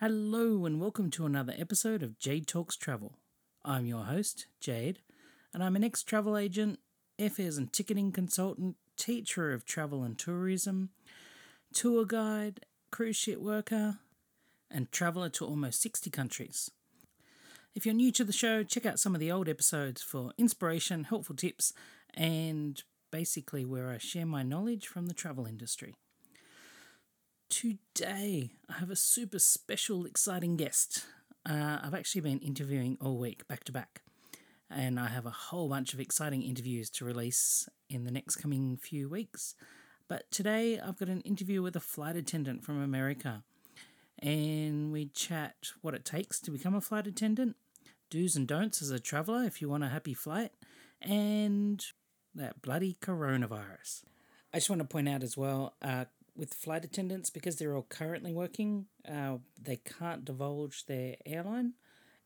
Hello, and welcome to another episode of Jade Talks Travel. I'm your host, Jade, and I'm an ex travel agent, airfares and ticketing consultant, teacher of travel and tourism, tour guide, cruise ship worker, and traveller to almost 60 countries. If you're new to the show, check out some of the old episodes for inspiration, helpful tips, and basically where I share my knowledge from the travel industry. Today, I have a super special, exciting guest. Uh, I've actually been interviewing all week, back to back, and I have a whole bunch of exciting interviews to release in the next coming few weeks. But today, I've got an interview with a flight attendant from America, and we chat what it takes to become a flight attendant, do's and don'ts as a traveller if you want a happy flight, and that bloody coronavirus. I just want to point out as well, uh, with flight attendants, because they're all currently working, uh, they can't divulge their airline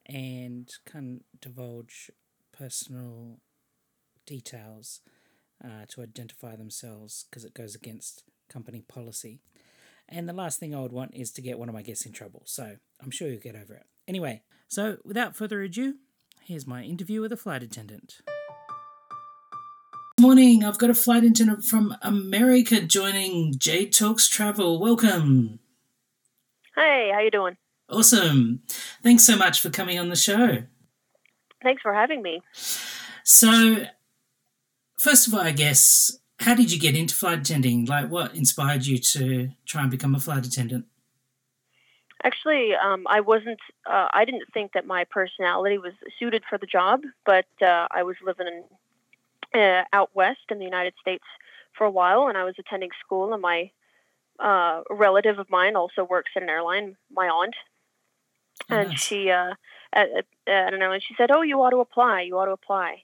and can't divulge personal details uh, to identify themselves because it goes against company policy. And the last thing I would want is to get one of my guests in trouble. So I'm sure you'll get over it. Anyway, so without further ado, here's my interview with a flight attendant. Morning, I've got a flight attendant from America joining Jade Talks Travel. Welcome. Hey, how you doing? Awesome. Thanks so much for coming on the show. Thanks for having me. So, first of all, I guess, how did you get into flight attending? Like, what inspired you to try and become a flight attendant? Actually, um, I wasn't. Uh, I didn't think that my personality was suited for the job, but uh, I was living in, uh, out west in the United States for a while, and I was attending school, and my uh, relative of mine also works at an airline. My aunt, Oh, and nice. she uh, at, at, at an airline, she said, "Oh, you ought to apply. You ought to apply."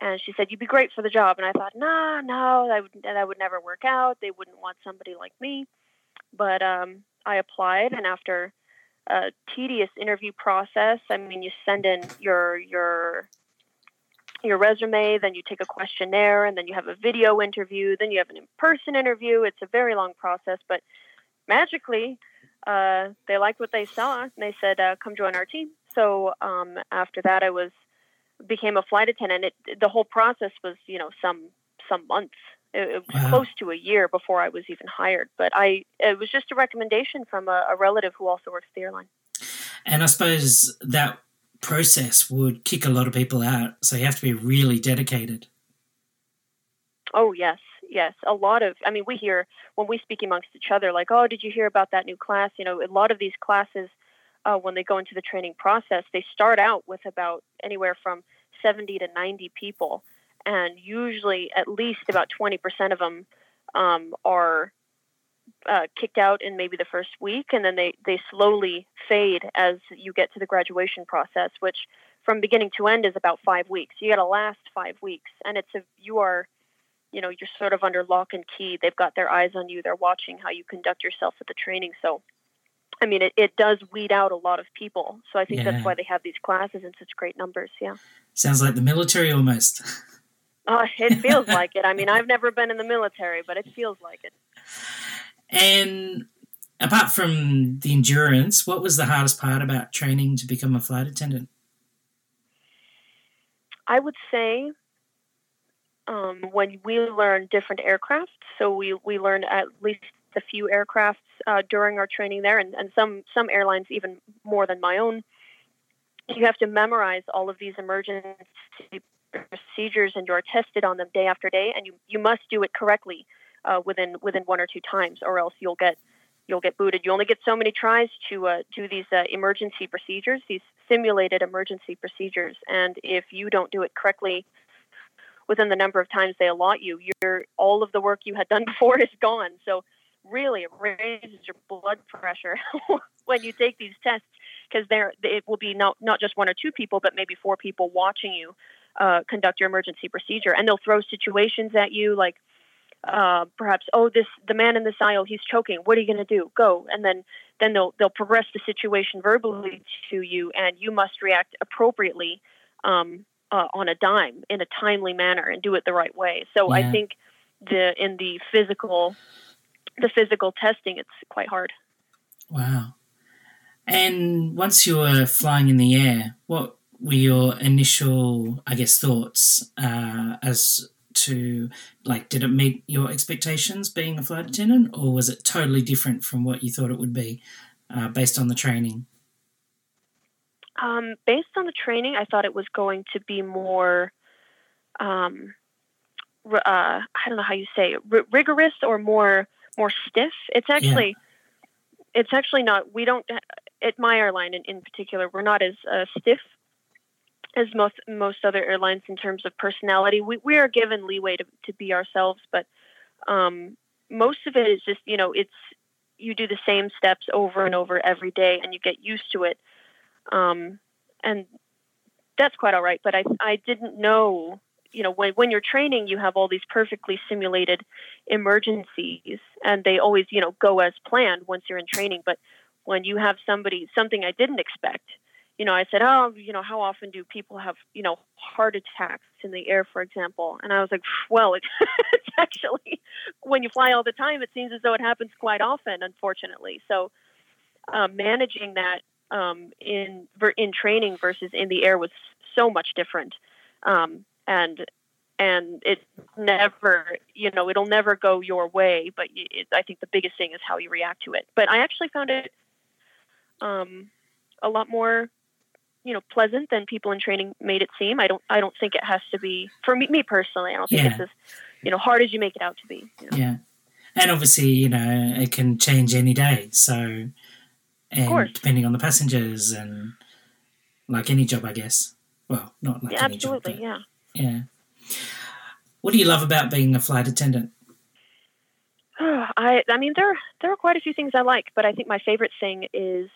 And she said, "You'd be great for the job." And I thought, "No, no, that would that would never work out. They wouldn't want somebody like me." But um, I applied, and after a tedious interview process, I mean, you send in your your your resume, then you take a questionnaire, and then you have a video interview, then you have an in-person interview. It's a very long process, but magically, uh, they liked what they saw, and they said, uh, "Come join our team." So um, after that, I was became a flight attendant. It, the whole process was, you know, some some months. It, it was Wow. close to a year before I was even hired. But I, it was just a recommendation from a, a relative who also works at the airline. And I suppose that process would kick a lot of people out. So you have to be really dedicated. Oh yes, yes. A lot of. I mean, we hear when we speak amongst each other, like, "Oh, did you hear about that new class?" You know, a lot of these classes, uh, when they go into the training process, they start out with about anywhere from seventy to ninety people, and usually at least about twenty percent of them um, are uh, kicked out in maybe the first week, and then they they slowly fade as you get to the graduation process, which from beginning to end is about five weeks. You got to last five weeks, and it's a you are you know you're sort of under lock and key. They've got their eyes on you. They're watching how you conduct yourself at the training. So i mean it, it does weed out a lot of people. So i think Yeah. that's why they have these classes in such great numbers yeah. Sounds like the military almost. uh, it feels like it. I mean i've never been in the military but it feels like it And apart from the endurance, what was the hardest part about training to become a flight attendant? i would say um, when we learn different aircraft so we, we learn at least a few aircrafts uh, during our training there and, and some some airlines even more than my own you have to memorize all of these emergency procedures and you're tested on them day after day and you, you must do it correctly uh, within within one or two times or else you'll get you'll get booted. You only get so many tries to uh, do these uh, emergency procedures these simulated emergency procedures. And if you don't do it correctly within the number of times they allot you your all of the work you had done before is gone. So really it raises your blood pressure when you take these tests because there it will be not not just one or two people but maybe four people watching you uh, conduct your emergency procedure. And they'll throw situations at you like uh, perhaps oh this the man in this aisle he's choking. What are you going to do? Go. And then then they'll they'll progress the situation verbally to you and you must react appropriately um, uh, on a dime in a timely manner and do it the right way. So Yeah. i think the in the physical the physical testing it's quite hard. Wow. And once you were flying in the air, what were your initial, I guess, thoughts uh, as to like, did it meet your expectations being a flight attendant, or was it totally different from what you thought it would be uh, based on the training? Um, based on the training, I thought it was going to be more, um, uh, I don't know how you say, r- rigorous or more more stiff. It's actually, yeah. it's actually not. We don't at my airline in, in particular, we're not as uh, stiff as most most other airlines in terms of personality. We we are given leeway to to be ourselves, but um, most of it is just you know it's you do the same steps over and over every day, and you get used to it, um, and that's quite all right. But I I didn't know you know when when you're training, you have all these perfectly simulated emergencies, and they always you know go as planned once you're in training, but when you have somebody something I didn't expect. You know, I said, "Oh, you know, how often do people have, you know, heart attacks in the air, for example?" And I was like, "Well, it's actually when you fly all the time, it seems as though it happens quite often, unfortunately." So, uh, managing that um, in in training versus in the air was so much different, um, and and it never you know it'll never go your way but it, i think the biggest thing is how you react to it but i actually found it um, a lot more you know pleasant than people in training made it seem. I don't I don't think it has to be for me, me personally. I don't think yeah. it's as you know hard as you make it out to be. You know? Yeah, and obviously you know it can change any day. So and depending on the passengers and like any job, I guess. Well, not like yeah, any absolutely, job. yeah. Yeah. What do you love about being a flight attendant? I I mean there there are quite a few things I like, but I think my favorite thing is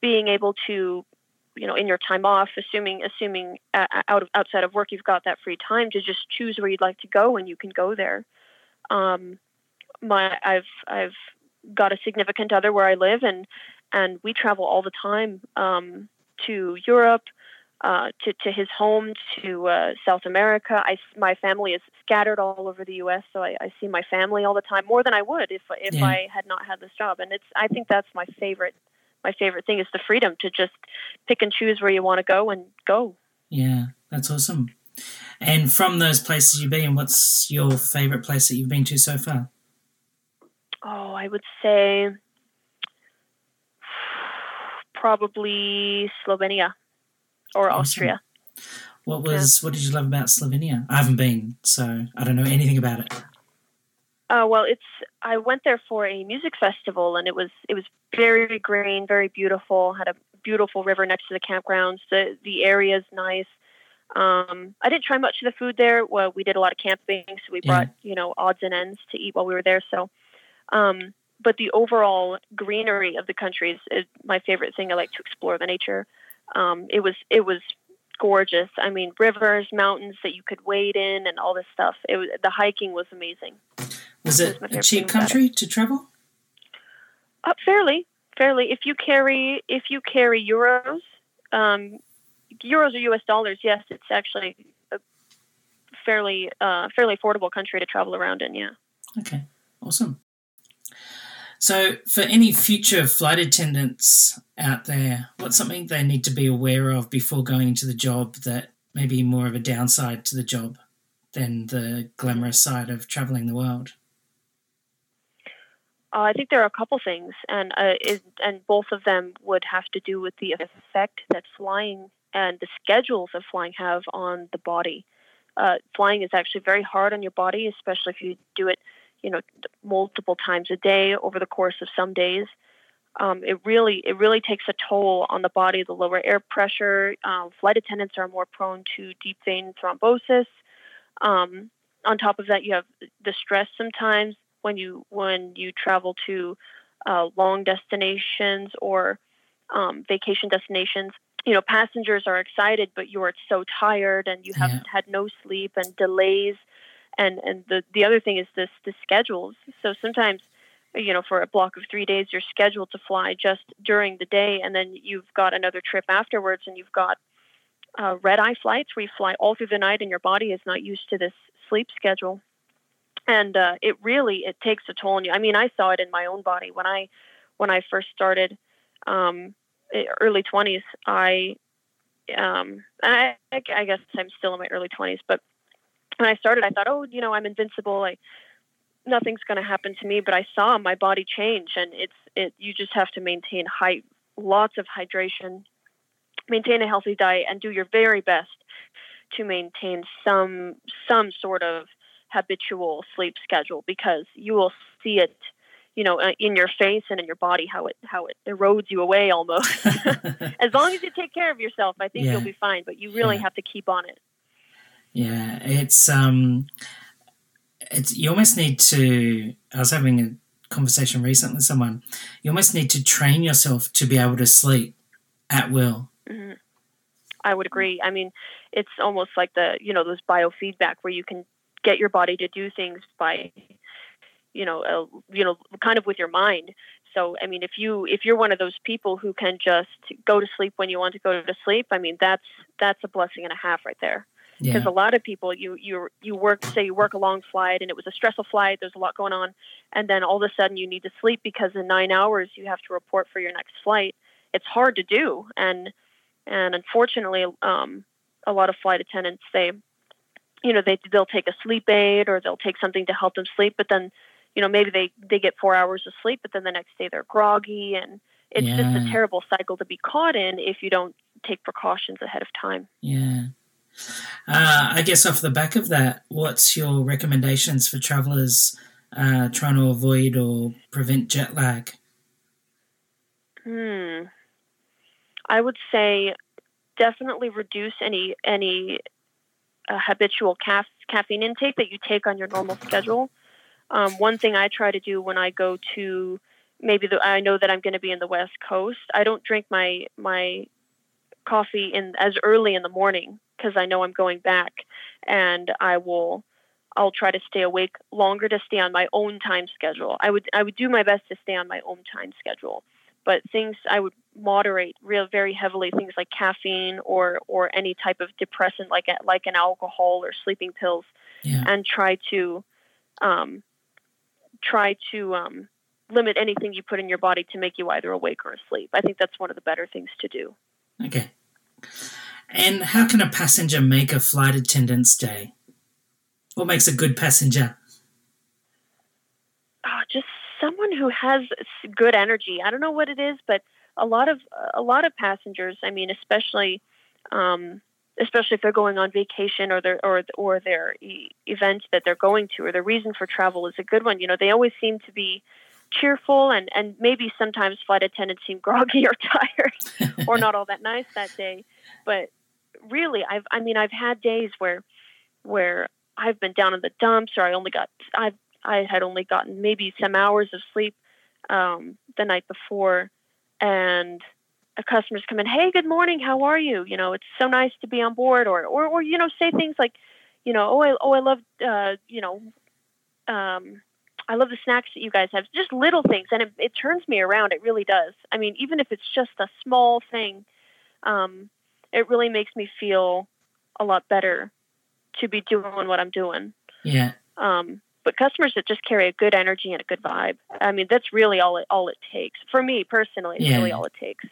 being able to you know in your time off assuming assuming uh, out of outside of work you've got that free time to just choose where you'd like to go and you can go there um, my i've i've got a significant other where i live and and we travel all the time um, to europe uh, to, to his home to uh, South America. I, my family is scattered all over the U.S., so I, I see my family all the time more than I would if if yeah. I had not had this job. And it's I think that's my favorite my favorite thing is the freedom to just pick and choose where you want to go and go. Yeah, that's awesome. And from those places you've been, what's your favorite place that you've been to so far? Oh, I would say probably Slovenia or awesome. Austria. What was yeah. what did you love about Slovenia? I haven't been, so I don't know anything about it. Uh, well, it's I went there for a music festival, and it was it was very green, very beautiful. Had a beautiful river next to the campgrounds. The the area is nice. Um, I didn't try much of the food there. Well, we did a lot of camping, so we brought yeah. you know odds and ends to eat while we were there. So, um, but the overall greenery of the country is, is, my favorite thing. I like to explore the nature. Um, it was it was gorgeous. I mean, rivers, mountains that you could wade in, and all this stuff. It was the hiking was amazing. Was it a cheap country to travel? Uh, fairly, fairly. If you carry if you carry euros, um, euros or U.S. dollars, yes, it's actually a fairly uh, fairly affordable country to travel around in. Yeah. Okay. Awesome. So, for any future flight attendants out there, what's something they need to be aware of before going into the job that may be more of a downside to the job than the glamorous side of traveling the world? Uh, I think there are a couple things, and uh, it, and both of them would have to do with the effect that flying and the schedules of flying have on the body. Uh, flying is actually very hard on your body, especially if you do it, you know, multiple times a day over the course of some days. Um, it really it really takes a toll on the body. The lower air pressure. Um, flight attendants are more prone to deep vein thrombosis. Um, on top of that, you have the stress sometimes when you when you travel to uh, long destinations or um, vacation destinations. You know, passengers are excited, but you're so tired and you yeah. had no sleep and delays. And and the the other thing is this the schedules. So sometimes, you know, for a block of three days, you're scheduled to fly just during the day, and then you've got another trip afterwards, and you've got uh, red eye flights where you fly all through the night, and your body is not used to this sleep schedule and uh, it really it takes a toll on you. I mean, I saw it in my own body when I when I first started. Um, early 20s, I, um, I, I guess I'm still in my early 20s, but when I started, I thought, oh, you know, I'm invincible. I, nothing's going to happen to me. But I saw my body change, and it's it. You just have to maintain high, lots of hydration, maintain a healthy diet, and do your very best to maintain some some sort of habitual sleep schedule because you will see it you know uh, in your face and in your body how it how it erodes you away almost as long as you take care of yourself i think yeah. you'll be fine but you really yeah. have to keep on it yeah it's um it's you almost need to i was having a conversation recently with someone you almost need to train yourself to be able to sleep at will. Mm-hmm. i would agree. I mean it's almost like the you know those biofeedback where you can get your body to do things by you know uh, you know kind of with your mind. So i mean if you if you're one of those people who can just go to sleep when you want to go to sleep i mean that's that's a blessing and a half right there because yeah. a lot of people you you you work say you work a long flight and it was a stressful flight there's a lot going on and then all of a sudden you need to sleep because in 9 hours you have to report for your next flight it's hard to do and and unfortunately um a lot of flight attendants they you know they they'll take a sleep aid or they'll take something to help them sleep but then you know maybe they they get four hours of sleep but then the next day they're groggy and it's yeah. just a terrible cycle to be caught in if you don't take precautions ahead of time yeah uh, i guess off the back of that what's your recommendations for travelers uh, trying to avoid or prevent jet lag hmm i would say definitely reduce any any uh, habitual ca- caffeine intake that you take on your normal schedule. Um, one thing I try to do when I go to maybe the, I know that I'm going to be in the West Coast. I don't drink my my coffee in as early in the morning because I know I'm going back, and I will I'll try to stay awake longer to stay on my own time schedule. I would I would do my best to stay on my own time schedule but things I would moderate real very heavily things like caffeine or or any type of depressant like a, like an alcohol or sleeping pills yeah. and try to um, try to um, limit anything you put in your body to make you either awake or asleep. I think that's one of the better things to do. Okay. And how can a passenger make a flight attendant's day? What makes a good passenger? Oh, just someone who has good energy. I don't know what it is, but a lot of a lot of passengers. I mean, especially um, especially if they're going on vacation or their or or their e- event that they're going to or their reason for travel is a good one. You know, they always seem to be cheerful and and maybe sometimes flight attendants seem groggy or tired or not all that nice that day. But really, I've I mean, I've had days where where I've been down in the dumps or I only got I've I had only gotten maybe some hours of sleep um, the night before, and a customer's come in, hey, good morning, how are you? You know, it's so nice to be on board, or or, or you know, say things like, you know, oh, I oh, I love, uh, you know, um, I love the snacks that you guys have. Just little things, and it, it turns me around. It really does. I mean, even if it's just a small thing, um, it really makes me feel a lot better to be doing what I'm doing. Yeah. Um, but customers that just carry a good energy and a good vibe. I mean, that's really all it all it takes for me personally. It's yeah. really all it takes.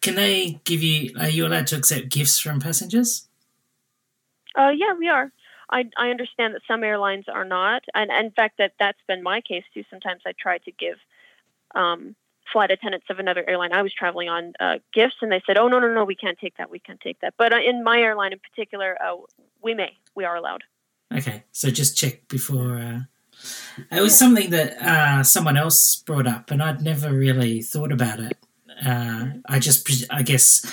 Can they give you? Are you allowed to accept gifts from passengers? Uh, yeah, we are. I, I understand that some airlines are not, and, and in fact, that that's been my case too. Sometimes I try to give um, flight attendants of another airline I was traveling on uh, gifts, and they said, "Oh no, no, no, we can't take that. We can't take that." But uh, in my airline in particular, uh, we may. We are allowed. Okay, so just check before. Uh, it was something that uh, someone else brought up, and I'd never really thought about it. Uh, I just, I guess,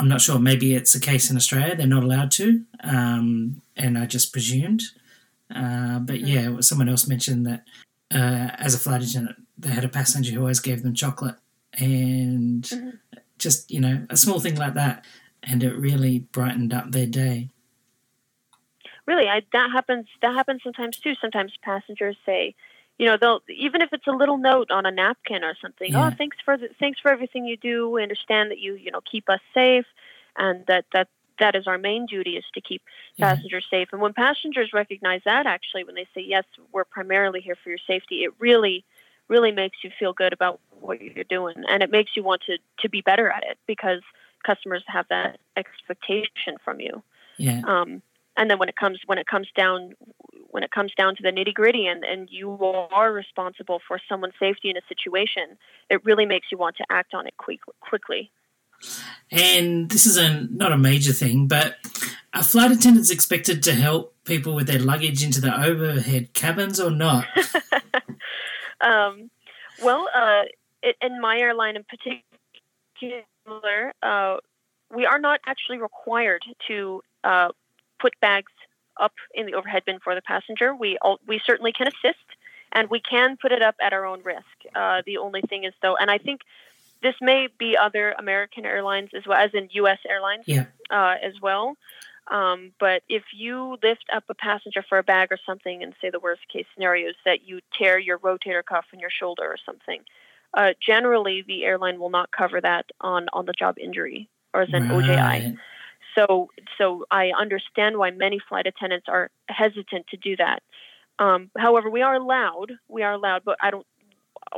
I'm not sure. Maybe it's a case in Australia; they're not allowed to, um, and I just presumed. Uh, but yeah, someone else mentioned that uh, as a flight attendant, they had a passenger who always gave them chocolate, and mm-hmm. just you know, a small thing like that, and it really brightened up their day really I, that happens that happens sometimes too sometimes passengers say you know they'll even if it's a little note on a napkin or something yeah. oh thanks for the, thanks for everything you do we understand that you you know keep us safe and that that that is our main duty is to keep yeah. passengers safe and when passengers recognize that actually when they say yes we're primarily here for your safety it really really makes you feel good about what you're doing, and it makes you want to to be better at it because customers have that expectation from you. Yeah. Um, and then when it comes when it comes down when it comes down to the nitty gritty and, and you are responsible for someone's safety in a situation, it really makes you want to act on it quick, quickly. And this is a not a major thing, but are flight attendants expected to help people with their luggage into the overhead cabins or not? um, well, uh, it, in my airline in particular, uh, we are not actually required to uh, put bags up in the overhead bin for the passenger. We all, we certainly can assist, and we can put it up at our own risk. Uh, the only thing is though, and I think this may be other American airlines as well as in U.S. airlines yeah. uh, as well. Um, but if you lift up a passenger for a bag or something, and say the worst case scenario is that you tear your rotator cuff in your shoulder or something, uh, generally the airline will not cover that on on the job injury or as an right. OJI. So, so I understand why many flight attendants are hesitant to do that. Um, however, we are allowed. We are allowed, but I don't.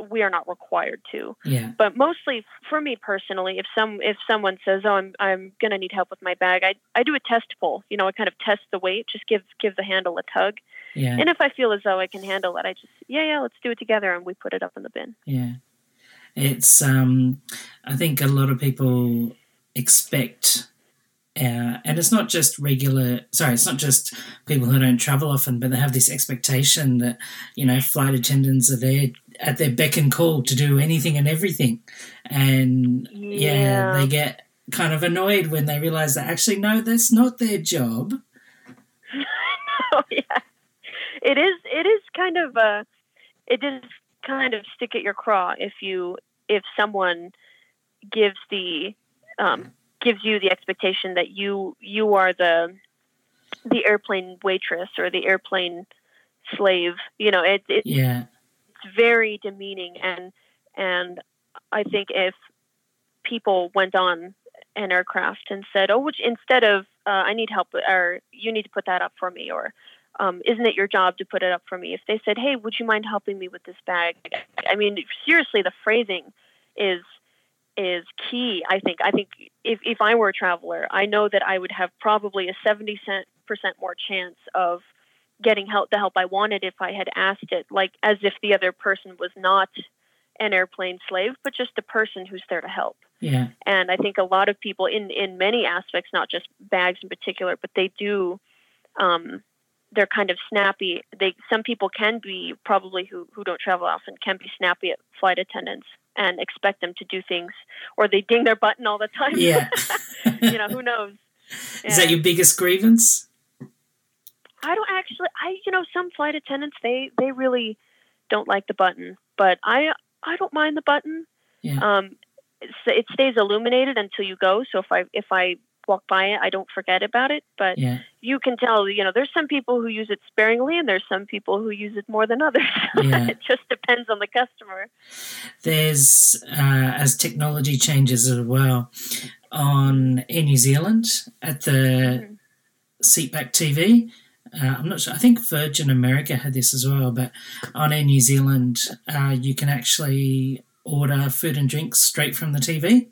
We are not required to. Yeah. But mostly, for me personally, if some if someone says, "Oh, I'm I'm gonna need help with my bag," I I do a test pull. You know, I kind of test the weight, just give give the handle a tug, Yeah. and if I feel as though I can handle it, I just yeah yeah let's do it together, and we put it up in the bin. Yeah. It's um I think a lot of people expect uh, and it's not just regular sorry it's not just people who don't travel often but they have this expectation that you know flight attendants are there at their beck and call to do anything and everything and yeah, Yeah. they get kind of annoyed when they realize that actually no that's not their job oh yeah, it is. It is kind of uh, it is kind of stick at your craw if you if someone gives the um, gives you the expectation that you you are the the airplane waitress or the airplane slave. You know, it, it's yeah very demeaning and and I think if people went on an aircraft and said, "Oh, which instead of uh, I need help or you need to put that up for me," or um, "Isn't it your job to put it up for me?" If they said, "Hey, would you mind helping me with this bag?" I mean, seriously, the phrasing is is key. I think. I think if if I were a traveler, I know that I would have probably a seventy percent more chance of getting help the help I wanted if I had asked it, like as if the other person was not an airplane slave, but just a person who's there to help. yeah And I think a lot of people, in in many aspects, not just bags in particular, but they do. Um, they're kind of snappy. They some people can be probably who who don't travel often can be snappy at flight attendants and expect them to do things, or they ding their button all the time. yeah you know who knows. is that your biggest grievance I don't actually. I you know some flight attendants they they really don't like the button, but I I don't mind the button. Yeah. Um, it stays illuminated until you go. So if I if I walk by it, I don't forget about it. But yeah you can tell, you know, there's some people who use it sparingly, and there's some people who use it more than others. Yeah. it just depends on the customer. there's uh, as technology changes as well on Air New Zealand at the Mhm. seatback TV. Uh, I'm not sure. I think Virgin America had this as well, but on Air New Zealand, uh, you can actually order food and drinks straight from the TV.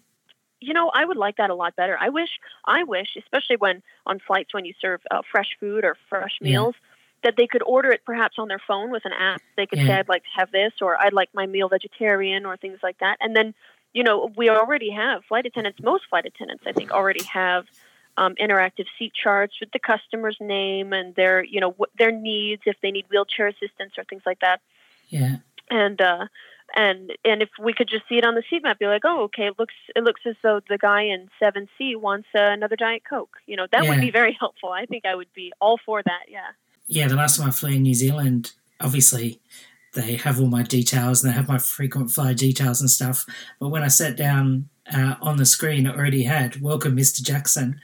You know, I would like that a lot better. I wish, I wish, especially when on flights when you serve uh, fresh food or fresh Yeah. meals, that they could order it perhaps on their phone with an app. They could say, "I'd like to have this," or "I'd like my meal vegetarian," or things like that. And then, you know, we already have flight attendants. Most flight attendants, I think, already have um, interactive seat charts with the customer's name and their, you know, what their needs if they need wheelchair assistance or things like that Yeah, and uh and and if we could just see it on the seat map be like oh okay it looks it looks as though the guy in 7c wants uh, another diet coke you know that Yeah. would be very helpful i think i would be all for that yeah yeah. The last time I flew in New Zealand, obviously they have all my details and they have my frequent flyer details and stuff. But when I sat down uh, on the screen, it already had "Welcome, Mr. Jackson,"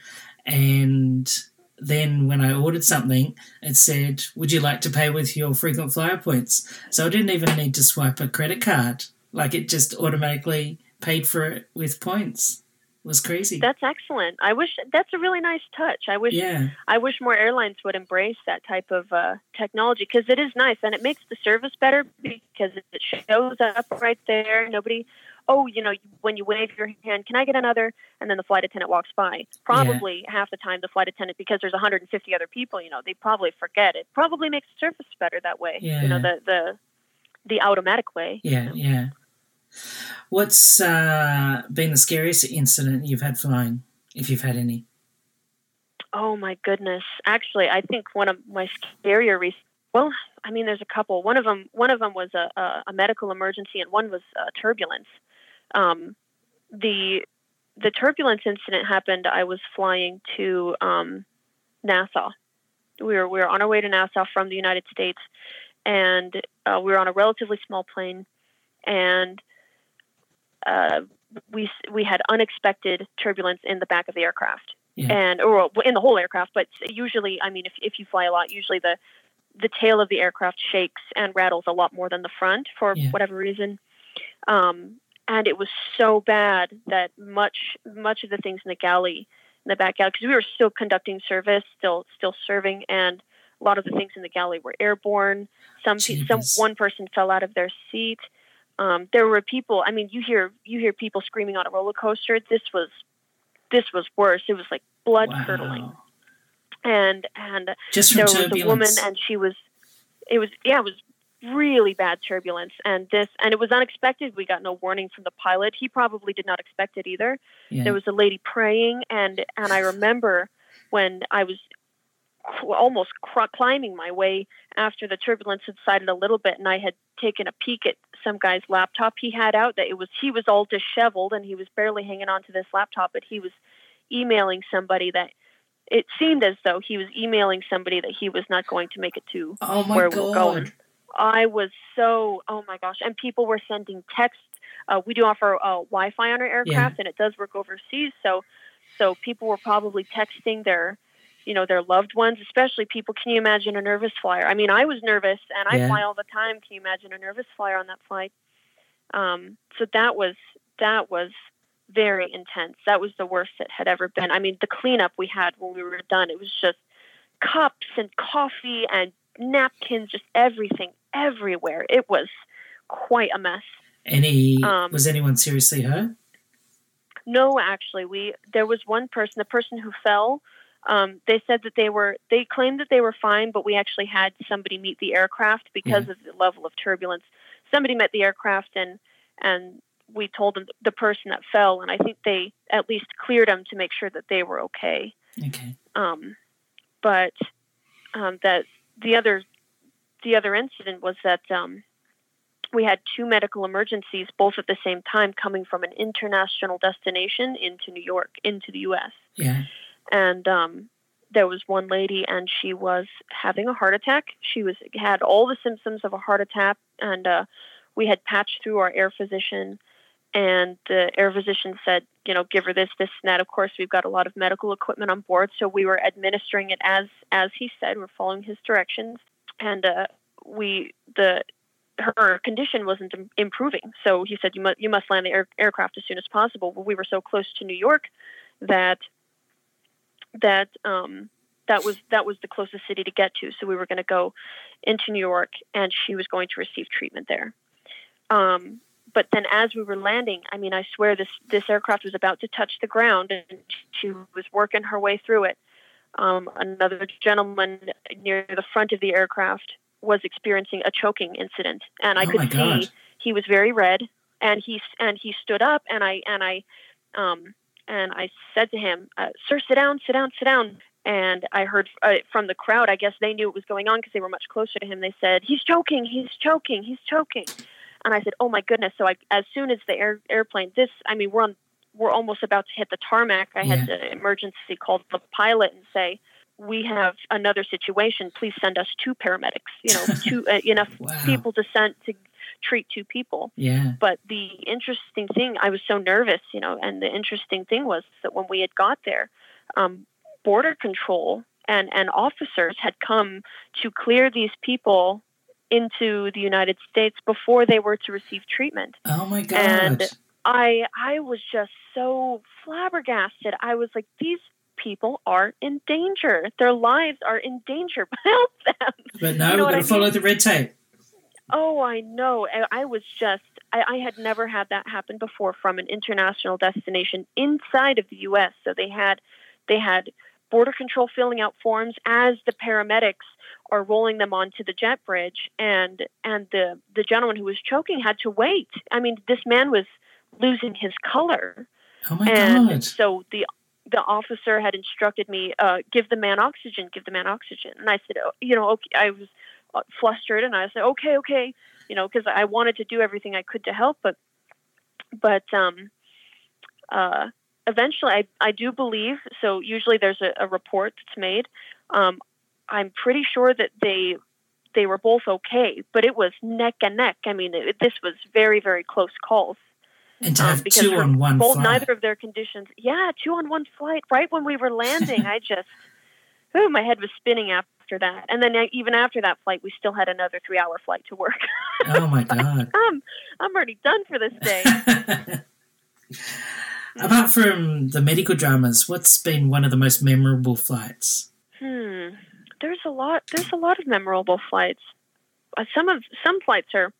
and then when I ordered something, it said, "Would you like to pay with your frequent flyer points?" So I didn't even need to swipe a credit card; like it just automatically paid for it with points. It was crazy. That's excellent. I wish that's a really nice touch. I wish yeah. I wish more airlines would embrace that type of uh, technology because it is nice and it makes the service better because it shows up right there. Nobody, oh, you know, when you wave your hand, can I get another? And then the flight attendant walks by. Probably yeah. half the time the flight attendant, because there's 150 other people, you know, they probably forget it. Probably makes the service better that way. Yeah. You know, the the the automatic way. Yeah, you know? yeah. What's uh, been the scariest incident you've had flying, if you've had any? Oh my goodness! Actually, I think one of my scarier. Re- well, I mean, there's a couple. One of them, one of them was a, a, a medical emergency, and one was turbulence. Um, the the turbulence incident happened. I was flying to um, Nassau. We were we were on our way to Nassau from the United States, and uh, we were on a relatively small plane, and uh, we we had unexpected turbulence in the back of the aircraft, yeah. and or in the whole aircraft. But usually, I mean, if if you fly a lot, usually the the tail of the aircraft shakes and rattles a lot more than the front for yeah. whatever reason. Um, and it was so bad that much much of the things in the galley, in the back galley, because we were still conducting service, still still serving, and a lot of the things in the galley were airborne. Some some one person fell out of their seat. Um, there were people. I mean, you hear you hear people screaming on a roller coaster. This was this was worse. It was like blood wow. curdling. And and Just there turbulence. was a woman, and she was. It was yeah, it was really bad turbulence, and this and it was unexpected. We got no warning from the pilot. He probably did not expect it either. Yeah. There was a lady praying, and and I remember when I was almost cr- climbing my way after the turbulence subsided a little bit and I had taken a peek at some guy's laptop he had out that it was he was all disheveled and he was barely hanging on to this laptop but he was emailing somebody that it seemed as though he was emailing somebody that he was not going to make it to oh where God. we were going. I was so oh my gosh. And people were sending texts. Uh, we do offer uh, Wi-Fi on our aircraft yeah. and it does work overseas. So so people were probably texting their you know their loved ones especially people can you imagine a nervous flyer? I mean i was nervous and i yeah. fly all the time. Can you imagine a nervous flyer on that flight? Um, so that was that was very intense. That was the worst it had ever been. I mean the cleanup we had when we were done it was just cups and coffee and napkins just everything everywhere it was quite a mess any um, was anyone seriously hurt no actually we there was one person the person who fell um, they said that they were they claimed that they were fine, but we actually had somebody meet the aircraft because yeah. of the level of turbulence. Somebody met the aircraft and and we told them the person that fell, and I think they at least cleared them to make sure that they were okay. Okay. Um, but um, that the other the other incident was that um, we had two medical emergencies both at the same time coming from an international destination into New York into the U.S. Yeah. And um, there was one lady and she was having a heart attack. She was had all the symptoms of a heart attack and uh, we had patched through our air physician and the air physician said you know give her this this and that. Of course we've got a lot of medical equipment on board so we were administering it as as he said. We're following his directions and uh, we the her condition wasn't improving so he said you must you must land the air, aircraft as soon as possible well, we were so close to new york that that um, that was that was the closest city to get to. So we were going to go into New York, and she was going to receive treatment there. Um, but then, as we were landing, I mean, I swear this this aircraft was about to touch the ground, and she was working her way through it. Um, another gentleman near the front of the aircraft was experiencing a choking incident, and I oh could see God. he was very red, and he and he stood up, and I and I um, and I said to him, uh, "Sir, sit down, sit down, sit down." And I heard uh, from the crowd. I guess they knew what was going on because they were much closer to him. They said, "He's choking! He's choking! He's choking!" And I said, "Oh my goodness!" So I, as soon as the air, airplane, this, I mean, we're on, we're almost about to hit the tarmac. I had Yeah. to emergency call the pilot and say, "We have another situation. Please send us two paramedics. You know, two uh, enough Wow. people to send to treat two people." Yeah. But the interesting thing, I was so nervous, you know, and the interesting thing was that when we had got there, um, border control and, and officers had come to clear these people into the United States before they were to receive treatment. Oh my God. And I I was just so flabbergasted. I was like, these people are in danger. Their lives are in danger. Help them. But now you know we're going to follow mean? the red tape. Oh, I know. I, I was just, I, I, had never had that happen before from an international destination inside of the U.S. So they had, they had border control filling out forms as the paramedics are rolling them onto the jet bridge, and and the the gentleman who was choking had to wait. I mean, this man was losing his color. Oh my and god! So the the officer had instructed me, uh, give the man oxygen, give the man oxygen. And I said, oh, you know, okay, I was uh, flustered and I said, okay, okay, you know, because I wanted to do everything I could to help, but, but, um, uh, eventually I, I do believe, so usually there's a, a report that's made. Um, I'm pretty sure that they, they were both okay, but it was neck and neck. I mean, it, this was very, very close calls. And to um, have two on one both, flight. neither of their conditions. Yeah, two on one flight. Right when we were landing, I just, oh, my head was spinning after that. And then even after that flight, we still had another three-hour flight to work. oh my god! I'm I'm already done for this day. Apart from the medical dramas, what's been one of the most memorable flights? Hmm. There's a lot. There's a lot of memorable flights. Uh, some of some flights are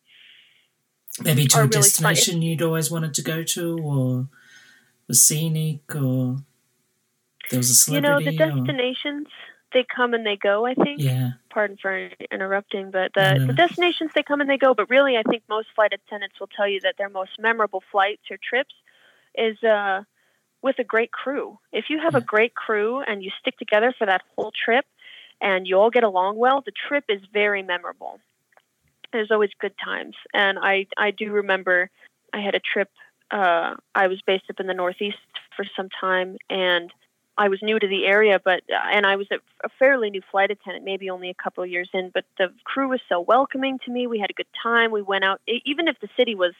maybe to a really destination fun. you'd always wanted to go to, or was scenic, or there was a celebrity. You know, the destinations or... they come and they go. I think. Yeah. Pardon for interrupting, but the, the destinations they come and they go. But really, I think most flight attendants will tell you that their most memorable flights or trips is uh, with a great crew. If you have yeah. a great crew and you stick together for that whole trip, and you all get along well, the trip is very memorable there's always good times. And I, I do remember I had a trip. Uh, I was based up in the Northeast for some time, and I was new to the area, but and I was a, a fairly new flight attendant, maybe only a couple of years in. But the crew was so welcoming to me. We had a good time. We went out, even if the city was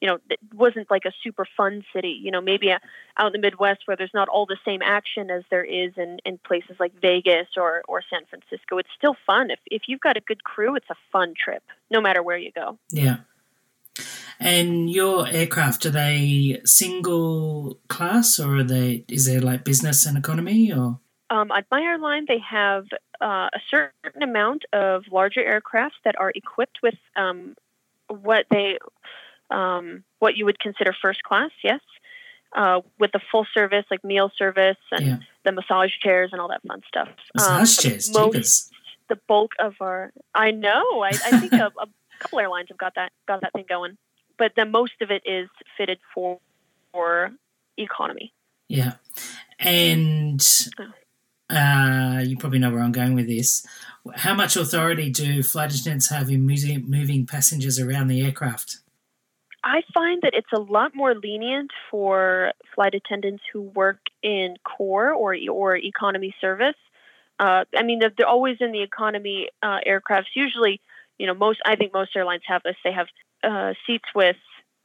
you know, it wasn't like a super fun city. You know, maybe out in the Midwest where there's not all the same action as there is in, in places like Vegas or, or San Francisco. It's still fun. If, if you've got a good crew, it's a fun trip, no matter where you go. Yeah. And your aircraft, are they single class or are they, is there like business and economy or? Um, at my airline, they have uh, a certain amount of larger aircraft that are equipped with um, what they um, what you would consider first class, yes, uh, with the full service, like meal service and yeah. the massage chairs and all that fun stuff. Massage um, chairs, most, the bulk of our, I know, I, I think a, a, couple airlines have got that got that thing going, but the most of it is fitted for for economy. Yeah, and. Oh. Uh, you probably know where I'm going with this. How much authority do flight attendants have in moving, moving passengers around the aircraft? I find that it's a lot more lenient for flight attendants who work in core or or economy service. Uh, I mean, they're, they're, always in the economy uh, aircrafts. Usually, you know, most I think most airlines have this. They have uh, seats with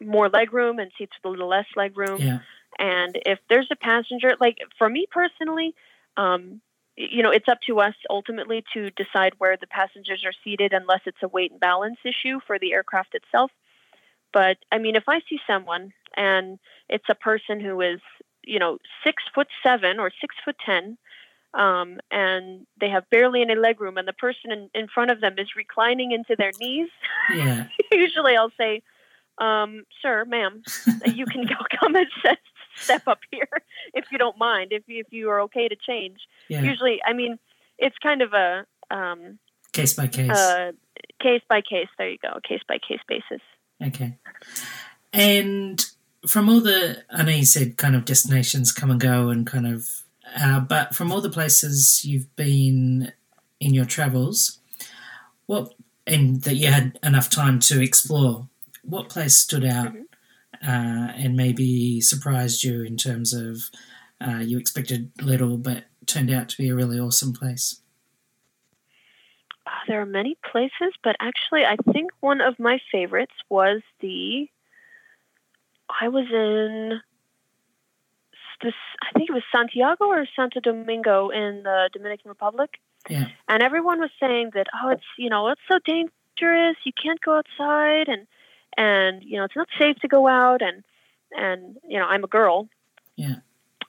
more legroom and seats with a little less legroom. Yeah. And if there's a passenger, like for me personally, um, you know, it's up to us ultimately to decide where the passengers are seated, unless it's a weight and balance issue for the aircraft itself. But I mean, if I see someone and it's a person who is, you know, six foot seven or six foot ten, um, and they have barely any leg room, and the person in, in front of them is reclining into their knees, yeah. usually I'll say, um, "Sir, ma'am, you can go come and step up here if you don't mind, if if you are okay to change." Yeah. Usually, I mean, it's kind of a um, case by case. Uh, case by case. There you go. Case by case basis. Okay. And from all the, I know you said kind of destinations come and go and kind of, uh, but from all the places you've been in your travels, what, and that you had enough time to explore, what place stood out mm-hmm. uh, and maybe surprised you in terms of uh, you expected little but turned out to be a really awesome place? There are many places, but actually, I think one of my favorites was the. I was in this. I think it was Santiago or Santo Domingo in the Dominican Republic. Yeah. And everyone was saying that, oh, it's you know, it's so dangerous. You can't go outside, and and you know, it's not safe to go out, and and you know I'm a girl. Yeah.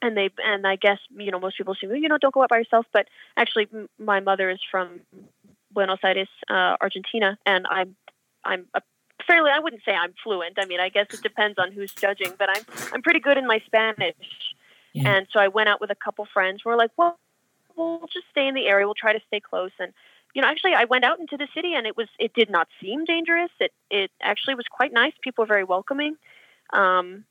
And they and I guess you know most people assume you know don't go out by yourself, but actually m- my mother is from Buenos Aires, uh, Argentina, and I'm I'm a fairly I wouldn't say I'm fluent. I mean I guess it depends on who's judging, but I'm I'm pretty good in my Spanish. Yeah. And so I went out with a couple friends. We're like, well, we'll just stay in the area. We'll try to stay close. And you know, actually, I went out into the city, and it was it did not seem dangerous. It it actually was quite nice. People were very welcoming, um,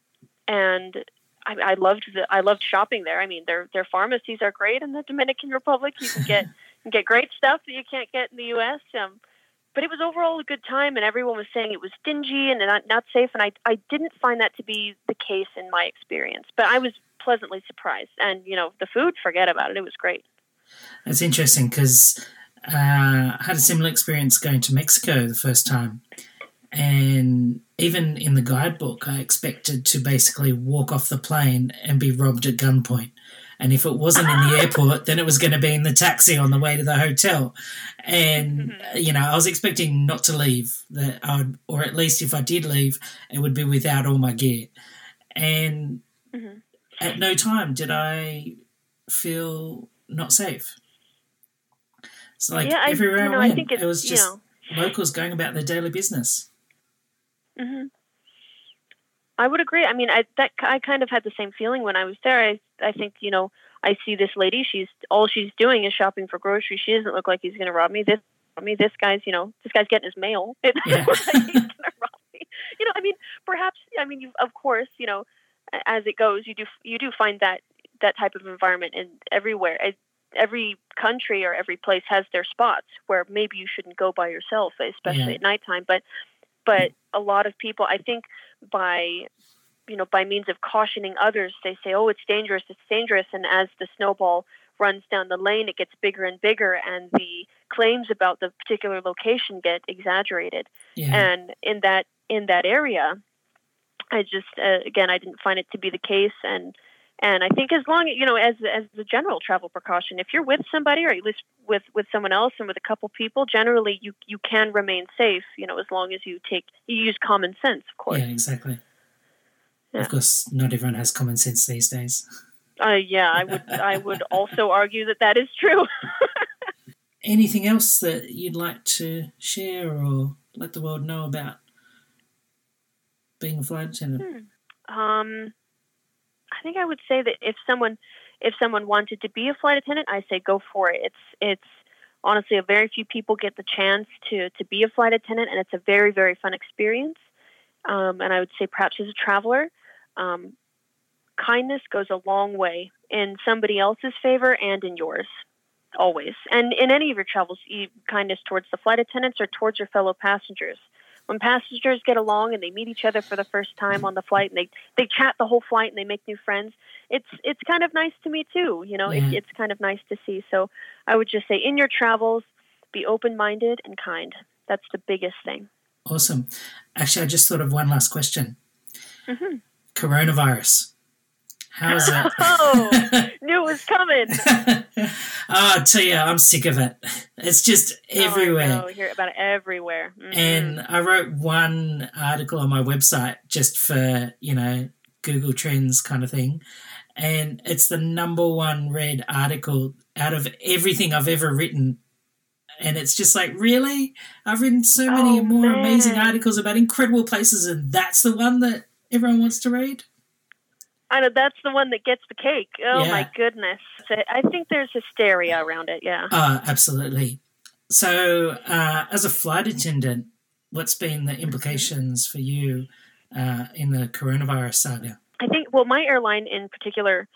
and I, I loved the I loved shopping there. I mean, their their pharmacies are great in the Dominican Republic. You can get can get great stuff that you can't get in the U.S. Um, but it was overall a good time, and everyone was saying it was dingy and not not safe. And I I didn't find that to be the case in my experience. But I was pleasantly surprised. And you know, the food, forget about it. It was great. That's interesting because uh, I had a similar experience going to Mexico the first time, and even in the guidebook, I expected to basically walk off the plane and be robbed at gunpoint. And if it wasn't in the airport, then it was going to be in the taxi on the way to the hotel. And Mm-hmm. you know, I was expecting not to leave, that I would, or at least if I did leave, it would be without all my gear. And Mhm. at no time did I feel not safe. It's like yeah, I, everywhere you know, I went, I it was you just know. locals going about their daily business. hmm I would agree. I mean, I that I kind of had the same feeling when I was there. I I think you know I see this lady. She's all she's doing is shopping for groceries. She doesn't look like he's going to rob me. This rob me. This guy's you know this guy's getting his mail. It doesn't Yeah. look like he's going to rob me. You know, I mean, perhaps. I mean, you, of course, you know, as it goes, you do you do find that that type of environment in everywhere. I, every country or every place has their spots where maybe you shouldn't go by yourself, especially Yeah. at nighttime. But but a lot of people, I think, by you know by means of cautioning others, they say, "Oh, it's dangerous, it's dangerous," and as the snowball runs down the lane, it gets bigger and bigger, and the claims about the particular location get exaggerated. Yeah, And in that in that area, I just uh, again I didn't find it to be the case, and and I think as long you know as as a general travel precaution, if you're with somebody or at least with with someone else and with a couple people, generally you you can remain safe. You know, as long as you take you use common sense, of course. yeah, exactly. Yeah. Of course, not everyone has common sense these days. Uh, yeah, I would I would also argue that that is true. Anything else that you'd like to share or let the world know about being a flight attendant? Um, I think I would say that if someone if someone wanted to be a flight attendant, I say go for it. It's it's honestly a very few people get the chance to to be a flight attendant, and it's a very very fun experience. Um, and I would say perhaps as a traveler, um, kindness goes a long way in somebody else's favor and in yours. Always, and in any of your travels, you, kindness towards the flight attendants or towards your fellow passengers. When passengers get along and they meet each other for the first time on the flight, and they they chat the whole flight and they make new friends. It's it's kind of nice to me too. You know, Yeah. it, it's kind of nice to see. So I would just say, in your travels, be open minded and kind. That's the biggest thing. Awesome. Actually, I just thought of one last question. Mhm. Coronavirus. How is it? Oh, knew it was coming. oh, tell you, I'm sick of it. It's just everywhere. Oh, I hear about it everywhere. Mhm. And I wrote one article on my website just for, you know, Google Trends kind of thing. And it's the number one read article out of everything I've ever written. And it's just like, really? I've written so many Oh, more amazing articles about incredible places, and that's the one that everyone wants to read? I know that's the one that gets the cake. Oh Yeah. my goodness! I think there's hysteria around it. Yeah. Uh, absolutely. So, uh, as a flight attendant, what's been the implications for you uh, in the coronavirus saga? I think well, my airline in particular,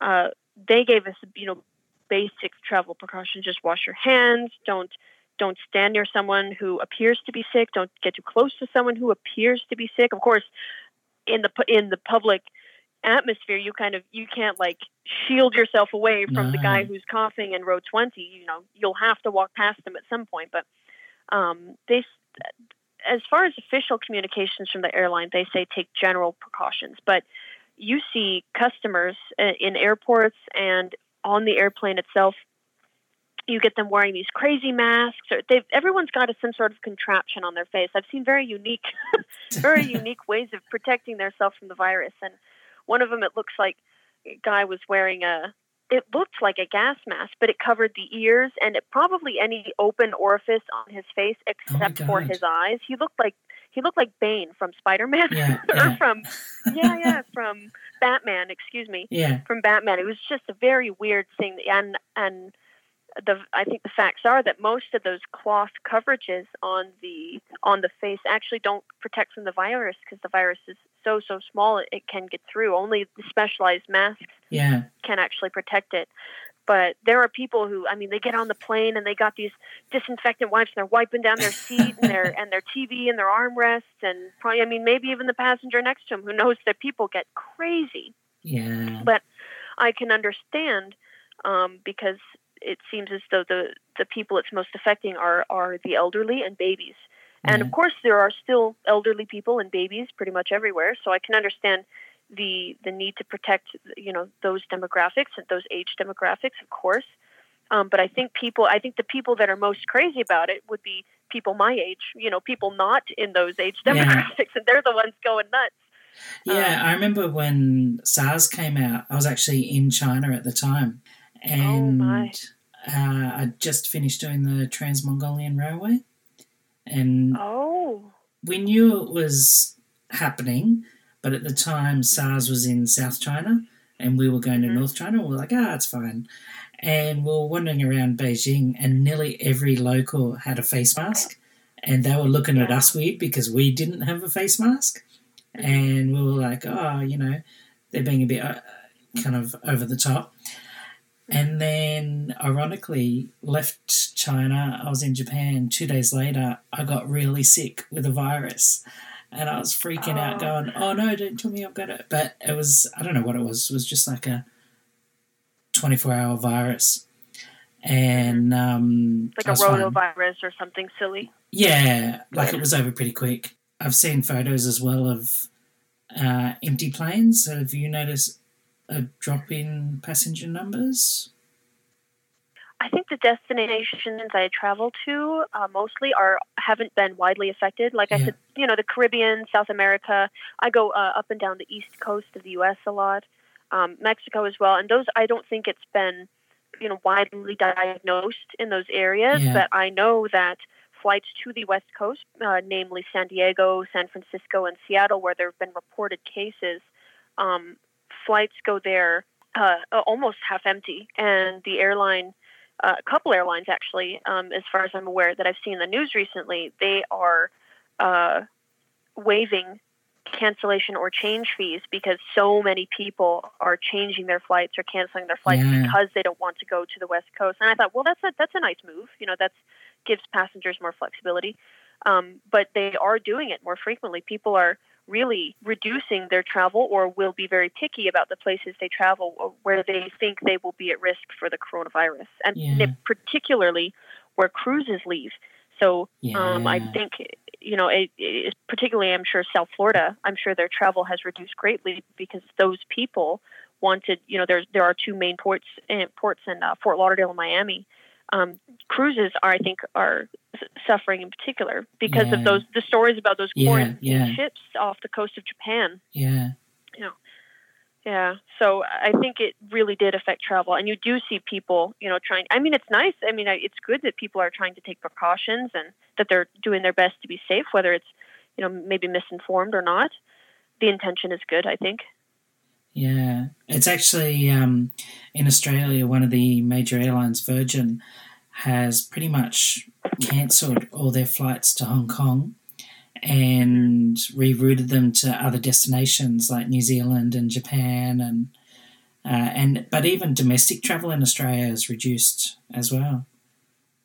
uh, they gave us you know basic travel precautions. Just wash your hands. Don't don't stand near someone who appears to be sick. Don't get too close to someone who appears to be sick. Of course, in the in the public atmosphere, you kind of you can't like shield yourself away from the guy who's coughing in row twenty. You know, you'll have to walk past him at some point. But um, they, as far as official communications from the airline, they say take general precautions. But you see customers uh, in airports and on the airplane itself you get them wearing these crazy masks or everyone's got a, some sort of contraption on their face i've seen very unique very unique ways of protecting themselves from the virus and one of them it looks like a guy was wearing a it looked like a gas mask but it covered the ears and it probably any open orifice on his face oh except for his eyes. He looked like he looked like bane from spider-man. Yeah, or from yeah yeah from batman excuse me Yeah. from Batman. It was just a very weird thing, and and the I think the facts are that most of those cloth coverages on the on the face actually don't protect from the virus because the virus is so so small it, it can get through. Only the specialized masks Yeah. can actually protect it. But there are people who, I mean, they get on the plane and they got these disinfectant wipes and they're wiping down their seat and their and their TV and their armrests and probably, I mean, maybe even the passenger next to them. Who knows that people get crazy Yeah. But I can understand um, because it seems as though the, the people it's most affecting are, are the elderly and babies. And Yeah. of course, there are still elderly people and babies pretty much everywhere. So I can understand the the need to protect you know those demographics and those age demographics, of course. Um, but I think people, I think the people that are most crazy about it would be people my age, you know, people not in those age Yeah. demographics, and they're the ones going nuts. Yeah, Um, I remember when SARS came out, I was actually in China at the time. And Oh, my. Uh, I just finished doing the Trans Mongolian Railway. And Oh, we knew it was happening, but at the time SARS was in South China and we were going to Mhm. North China. And We were like, ah, it's fine. And we were wandering around Beijing, and nearly every local had a face mask. And they were looking at us weird because we didn't have a face mask. And we were like, oh, you know, they're being a bit uh, kind of over the top. And then, ironically, left China. I was in Japan. Two days later, I got really sick with a virus. And I was freaking out, Oh. going, oh no, don't tell me I've got it. But it was, I don't know what it was. It was just like a 24 hour virus. And, um, like a rotavirus or something silly. Yeah, like it was over pretty quick. I've seen photos as well of uh, empty planes. So have you noticed a drop in passenger numbers? I think the destinations I travel to uh, mostly are haven't been widely affected. Like I said, you know, the Caribbean, South America. I go uh, up and down the east coast of the U.S. a lot, um, Mexico as well, and those I don't think it's been, you know, widely diagnosed in those areas. Yeah. But I know that flights to the West Coast, uh, namely San Diego, San Francisco, and Seattle, where there have been reported cases, um, flights go there uh, almost half empty, and the airline uh, a couple airlines actually, um, as far as I'm aware, that I've seen in the news recently, they are uh, waiving cancellation or change fees because so many people are changing their flights or canceling their flights Yeah. because they don't want to go to the West Coast. And I thought, well, that's a that's a nice move. You know, that's gives passengers more flexibility. Um, but they are doing it more frequently. People are really reducing their travel or will be very picky about the places they travel or where they think they will be at risk for the coronavirus, and Yeah. particularly where cruises leave. So um, I think, you know, it, it, particularly I'm sure South Florida, I'm sure their travel has reduced greatly because those people wanted, you know, there's there are two main ports uh, ports in uh, Fort Lauderdale and Miami. Um, cruises are, I think, are suffering in particular because Yeah. of those the stories about those Yeah, quarantine yeah. ships off the coast of Japan. Yeah, Yeah, so I think it really did affect travel, and you do see people, you know, trying. I mean, it's nice. I mean, it's good that people are trying to take precautions and that they're doing their best to be safe, whether it's, you know, maybe misinformed or not. The intention is good, I think. Yeah. It's actually um, in Australia, one of the major airlines, Virgin, has pretty much cancelled all their flights to Hong Kong and rerouted them to other destinations like New Zealand and Japan and uh, and but even domestic travel in Australia is reduced as well.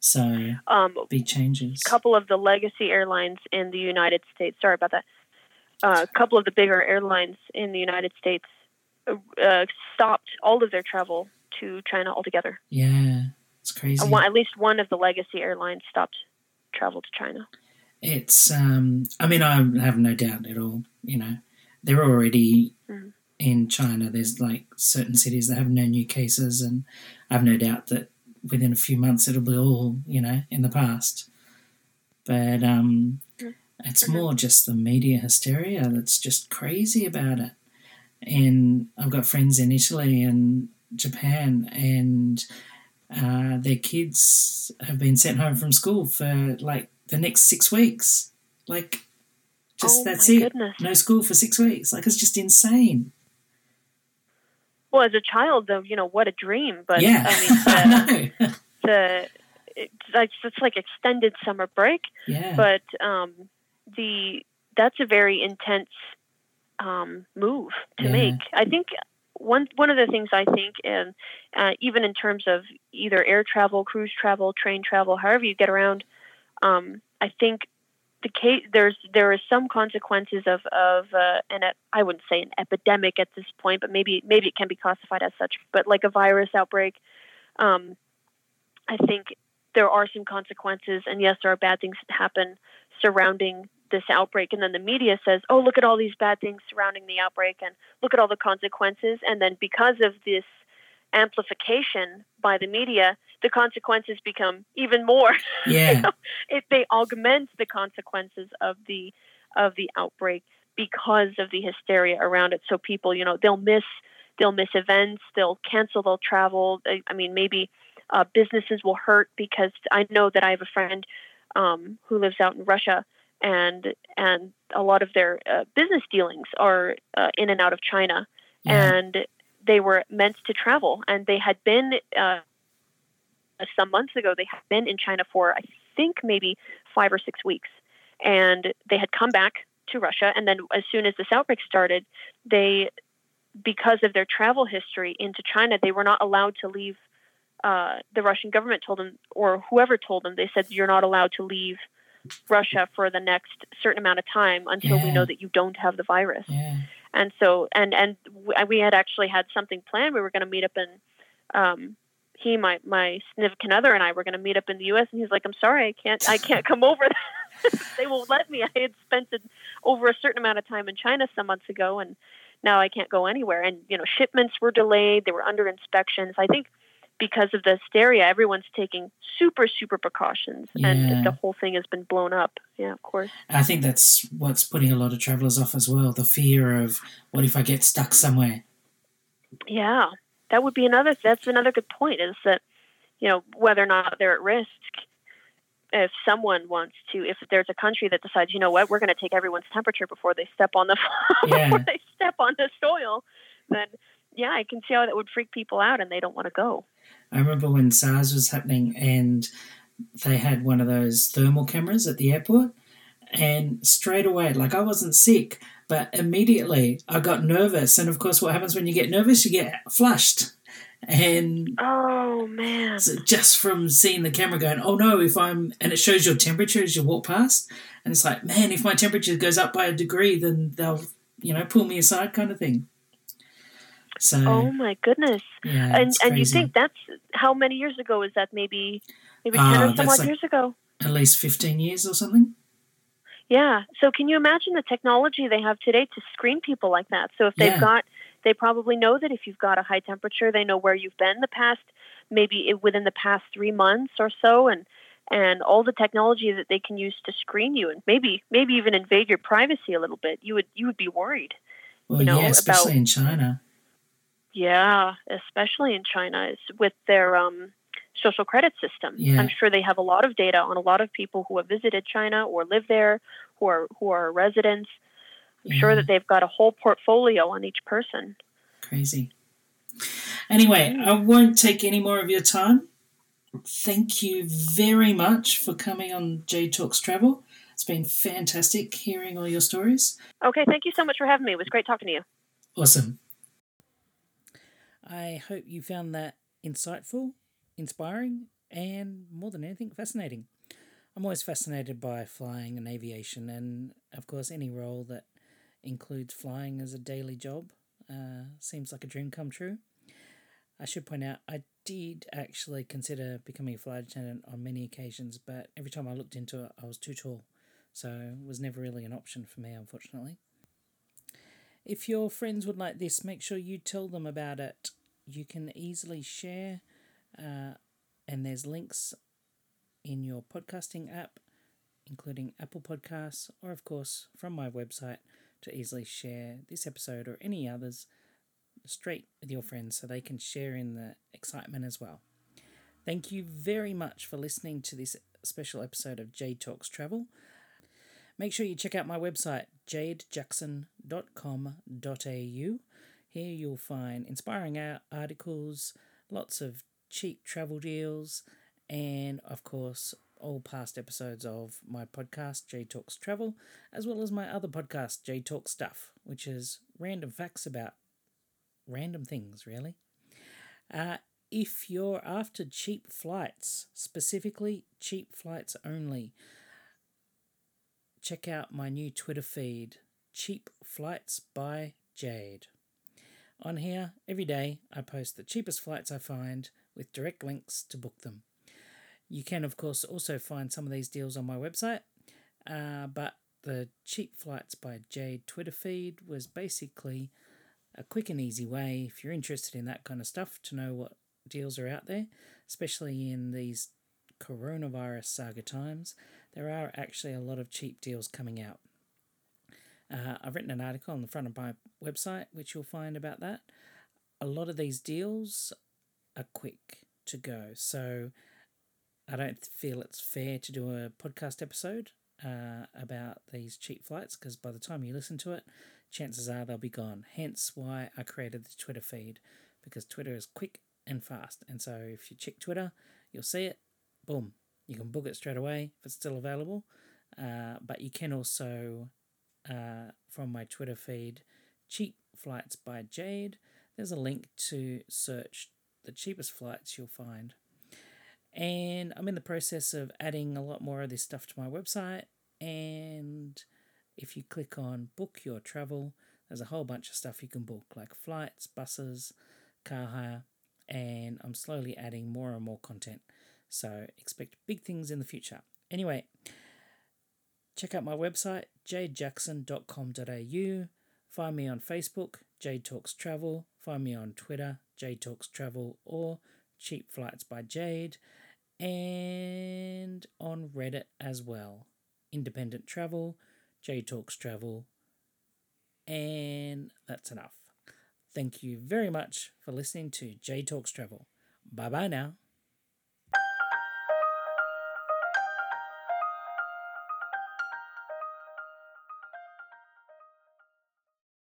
So Um, big changes. a couple of the legacy airlines in the United States. Sorry about that. Uh, a couple of the bigger airlines in the United States uh, stopped all of their travel to China altogether. Yeah, it's crazy. Uh, one, at least one of the legacy airlines stopped travel to China. It's um I mean I have no doubt at all, you know. They're already Mhm. in China there's like certain cities that have no new cases and I have no doubt that within a few months it'll be all you know in the past. But um, it's Mhm. more just the media hysteria that's just crazy about it. And I've got friends in Italy and Japan, and uh, their kids have been sent home from school for like the next six weeks. Like, just oh that's it. goodness. No school for six weeks. Like, it's just insane. Well, as a child, though, you know what a dream. But yeah, I mean, the, the it's like it's like extended summer break. yeah, But um, the that's a very intense um, move to Yeah. make. I think one one of the things I think, and uh, even in terms of either air travel, cruise travel, train travel, however you get around, um, I think the case there's there is some consequences of of uh, an I wouldn't say an epidemic at this point, but maybe maybe it can be classified as such. But like a virus outbreak, um, I think there are some consequences, and yes, there are bad things that happen surrounding this outbreak. And then the media says, "Oh, look at all these bad things surrounding the outbreak, and look at all the consequences." And then because of this amplification by the media, the consequences become even more yeah, it they augment the consequences of the of the outbreak because of the hysteria around it. So people, you know, they'll miss they'll miss events, they'll cancel, they'll travel. I, I mean, maybe uh, businesses will hurt because I know that I have a friend um, who lives out in Russia, and and a lot of their uh, business dealings are uh, in and out of China, yeah, and they were meant to travel, and they had been. Uh, some months ago, they had been in China for, I think, maybe five or six weeks. And they had come back to Russia. And then, as soon as this outbreak started, they, because of their travel history into China, they were not allowed to leave. Uh, the Russian government told them, or whoever told them, they said, you're not allowed to leave Russia for the next certain amount of time until we know that you don't have the virus yeah, and so and and we had actually had something planned. We were going to meet up in, um, he my my significant other and I were going to meet up in the U.S. and he's like, I'm sorry, I can't I can't come over. they won't let me. I had spent an, over a certain amount of time in China some months ago, and now I can't go anywhere. And you know, shipments were delayed. They were under inspections. I think because of the hysteria, everyone's taking super super precautions, Yeah. and the whole thing has been blown up. Yeah, of course. I think that's what's putting a lot of travellers off as well. The fear of what if I get stuck somewhere? Yeah, that would be another. That's another good point. Is that you know whether or not they're at risk. If someone wants to, if there's a country that decides, you know what, we're going to take everyone's temperature before they step on the Yeah. before they step on the soil, then yeah, I can see how that would freak people out, and they don't want to go. I remember when SARS was happening and they had one of those thermal cameras at the airport, and straight away, like I wasn't sick, but immediately I got nervous. And of course, what happens when you get nervous? You get flushed. And Oh man, so just from seeing the camera going, oh no, if I'm, and it shows your temperature as you walk past, and it's like, man, if my temperature goes up by a degree, then they'll, you know, pull me aside, kind of thing. So oh my goodness, yeah, and and you think that's how many years ago is that? Maybe maybe Ah, ten or some odd like- years ago. at least fifteen years or something. Yeah. So can you imagine the technology they have today to screen people like that? So if they've Yeah. got, they probably know that if you've got a high temperature, they know where you've been the past, maybe it, within the past three months or so, and and all the technology that they can use to screen you and maybe maybe even invade your privacy a little bit. You would you would be worried. Well, You know, yeah, especially about- in China. Yeah, especially in China, is with their um, social credit system. Yeah. I'm sure they have a lot of data on a lot of people who have visited China or live there, who are who are residents. I'm sure that they've got a whole portfolio on each person. Crazy. Anyway, I won't take any more of your time. Thank you very much for coming on Jade Talks Travel. It's been fantastic hearing all your stories. Okay, thank you so much for having me. It was great talking to you. Awesome. I hope you found that insightful, inspiring, and more than anything, fascinating. I'm always fascinated by flying and aviation, and of course, any role that includes flying as a daily job uh, seems like a dream come true. I should point out, I did actually consider becoming a flight attendant on many occasions, but every time I looked into it, I was too tall, so it was never really an option for me, unfortunately. If your friends would like this, make sure you tell them about it. You can easily share uh, and there's links in your podcasting app, including Apple Podcasts, or of course from my website to easily share this episode or any others straight with your friends so they can share in the excitement as well. Thank you very much for listening to this special episode of Jade Talks Travel. Make sure you check out my website, jadejackson.com.au. Here you'll find inspiring articles, lots of cheap travel deals, and of course, all past episodes of my podcast, Jade Talks Travel, as well as my other podcast, Jade Talk Stuff, which is random facts about random things, really. Uh, if you're after cheap flights, specifically cheap flights only, check out my new Twitter feed, Cheap Flights by Jade. On here, every day, I post the cheapest flights I find with direct links to book them. You can, of course, also find some of these deals on my website, uh, but the Cheap Flights by Jade Twitter feed was basically a quick and easy way, if you're interested in that kind of stuff, to know what deals are out there, especially in these coronavirus saga times. There are actually a lot of cheap deals coming out. Uh, I've written an article on the front of my website, which you'll find about that. A lot of these deals are quick to go, so I don't feel it's fair to do a podcast episode uh, about these cheap flights because by the time you listen to it, chances are they'll be gone. Hence why I created the Twitter feed because Twitter is quick and fast. And so if you check Twitter, you'll see it. Boom. You can book it straight away if it's still available. Uh, but you can also, uh, from my Twitter feed, Cheap Flights by Jade, there's a link to search the cheapest flights you'll find. And I'm in the process of adding a lot more of this stuff to my website. And if you click on book your travel, there's a whole bunch of stuff you can book, like flights, buses, car hire, and I'm slowly adding more and more content. So expect big things in the future. Anyway, check out my website, jadejackson.com.au. Find me on Facebook, Jade Talks Travel. Find me on Twitter, Jade Talks Travel, or Cheap Flights by Jade, and on Reddit as well. Independent Travel, Jade Talks Travel, and that's enough. Thank you very much for listening to Jade Talks Travel. Bye bye now.